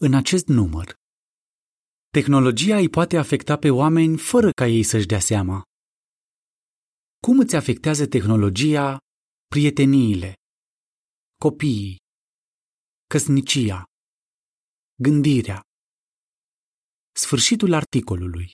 în acest număr. Tehnologia îi poate afecta pe oameni fără ca ei să-și dea seama. Cum îți afectează tehnologia prieteniile, copiii, căsnicia, gândirea? Sfârșitul articolului.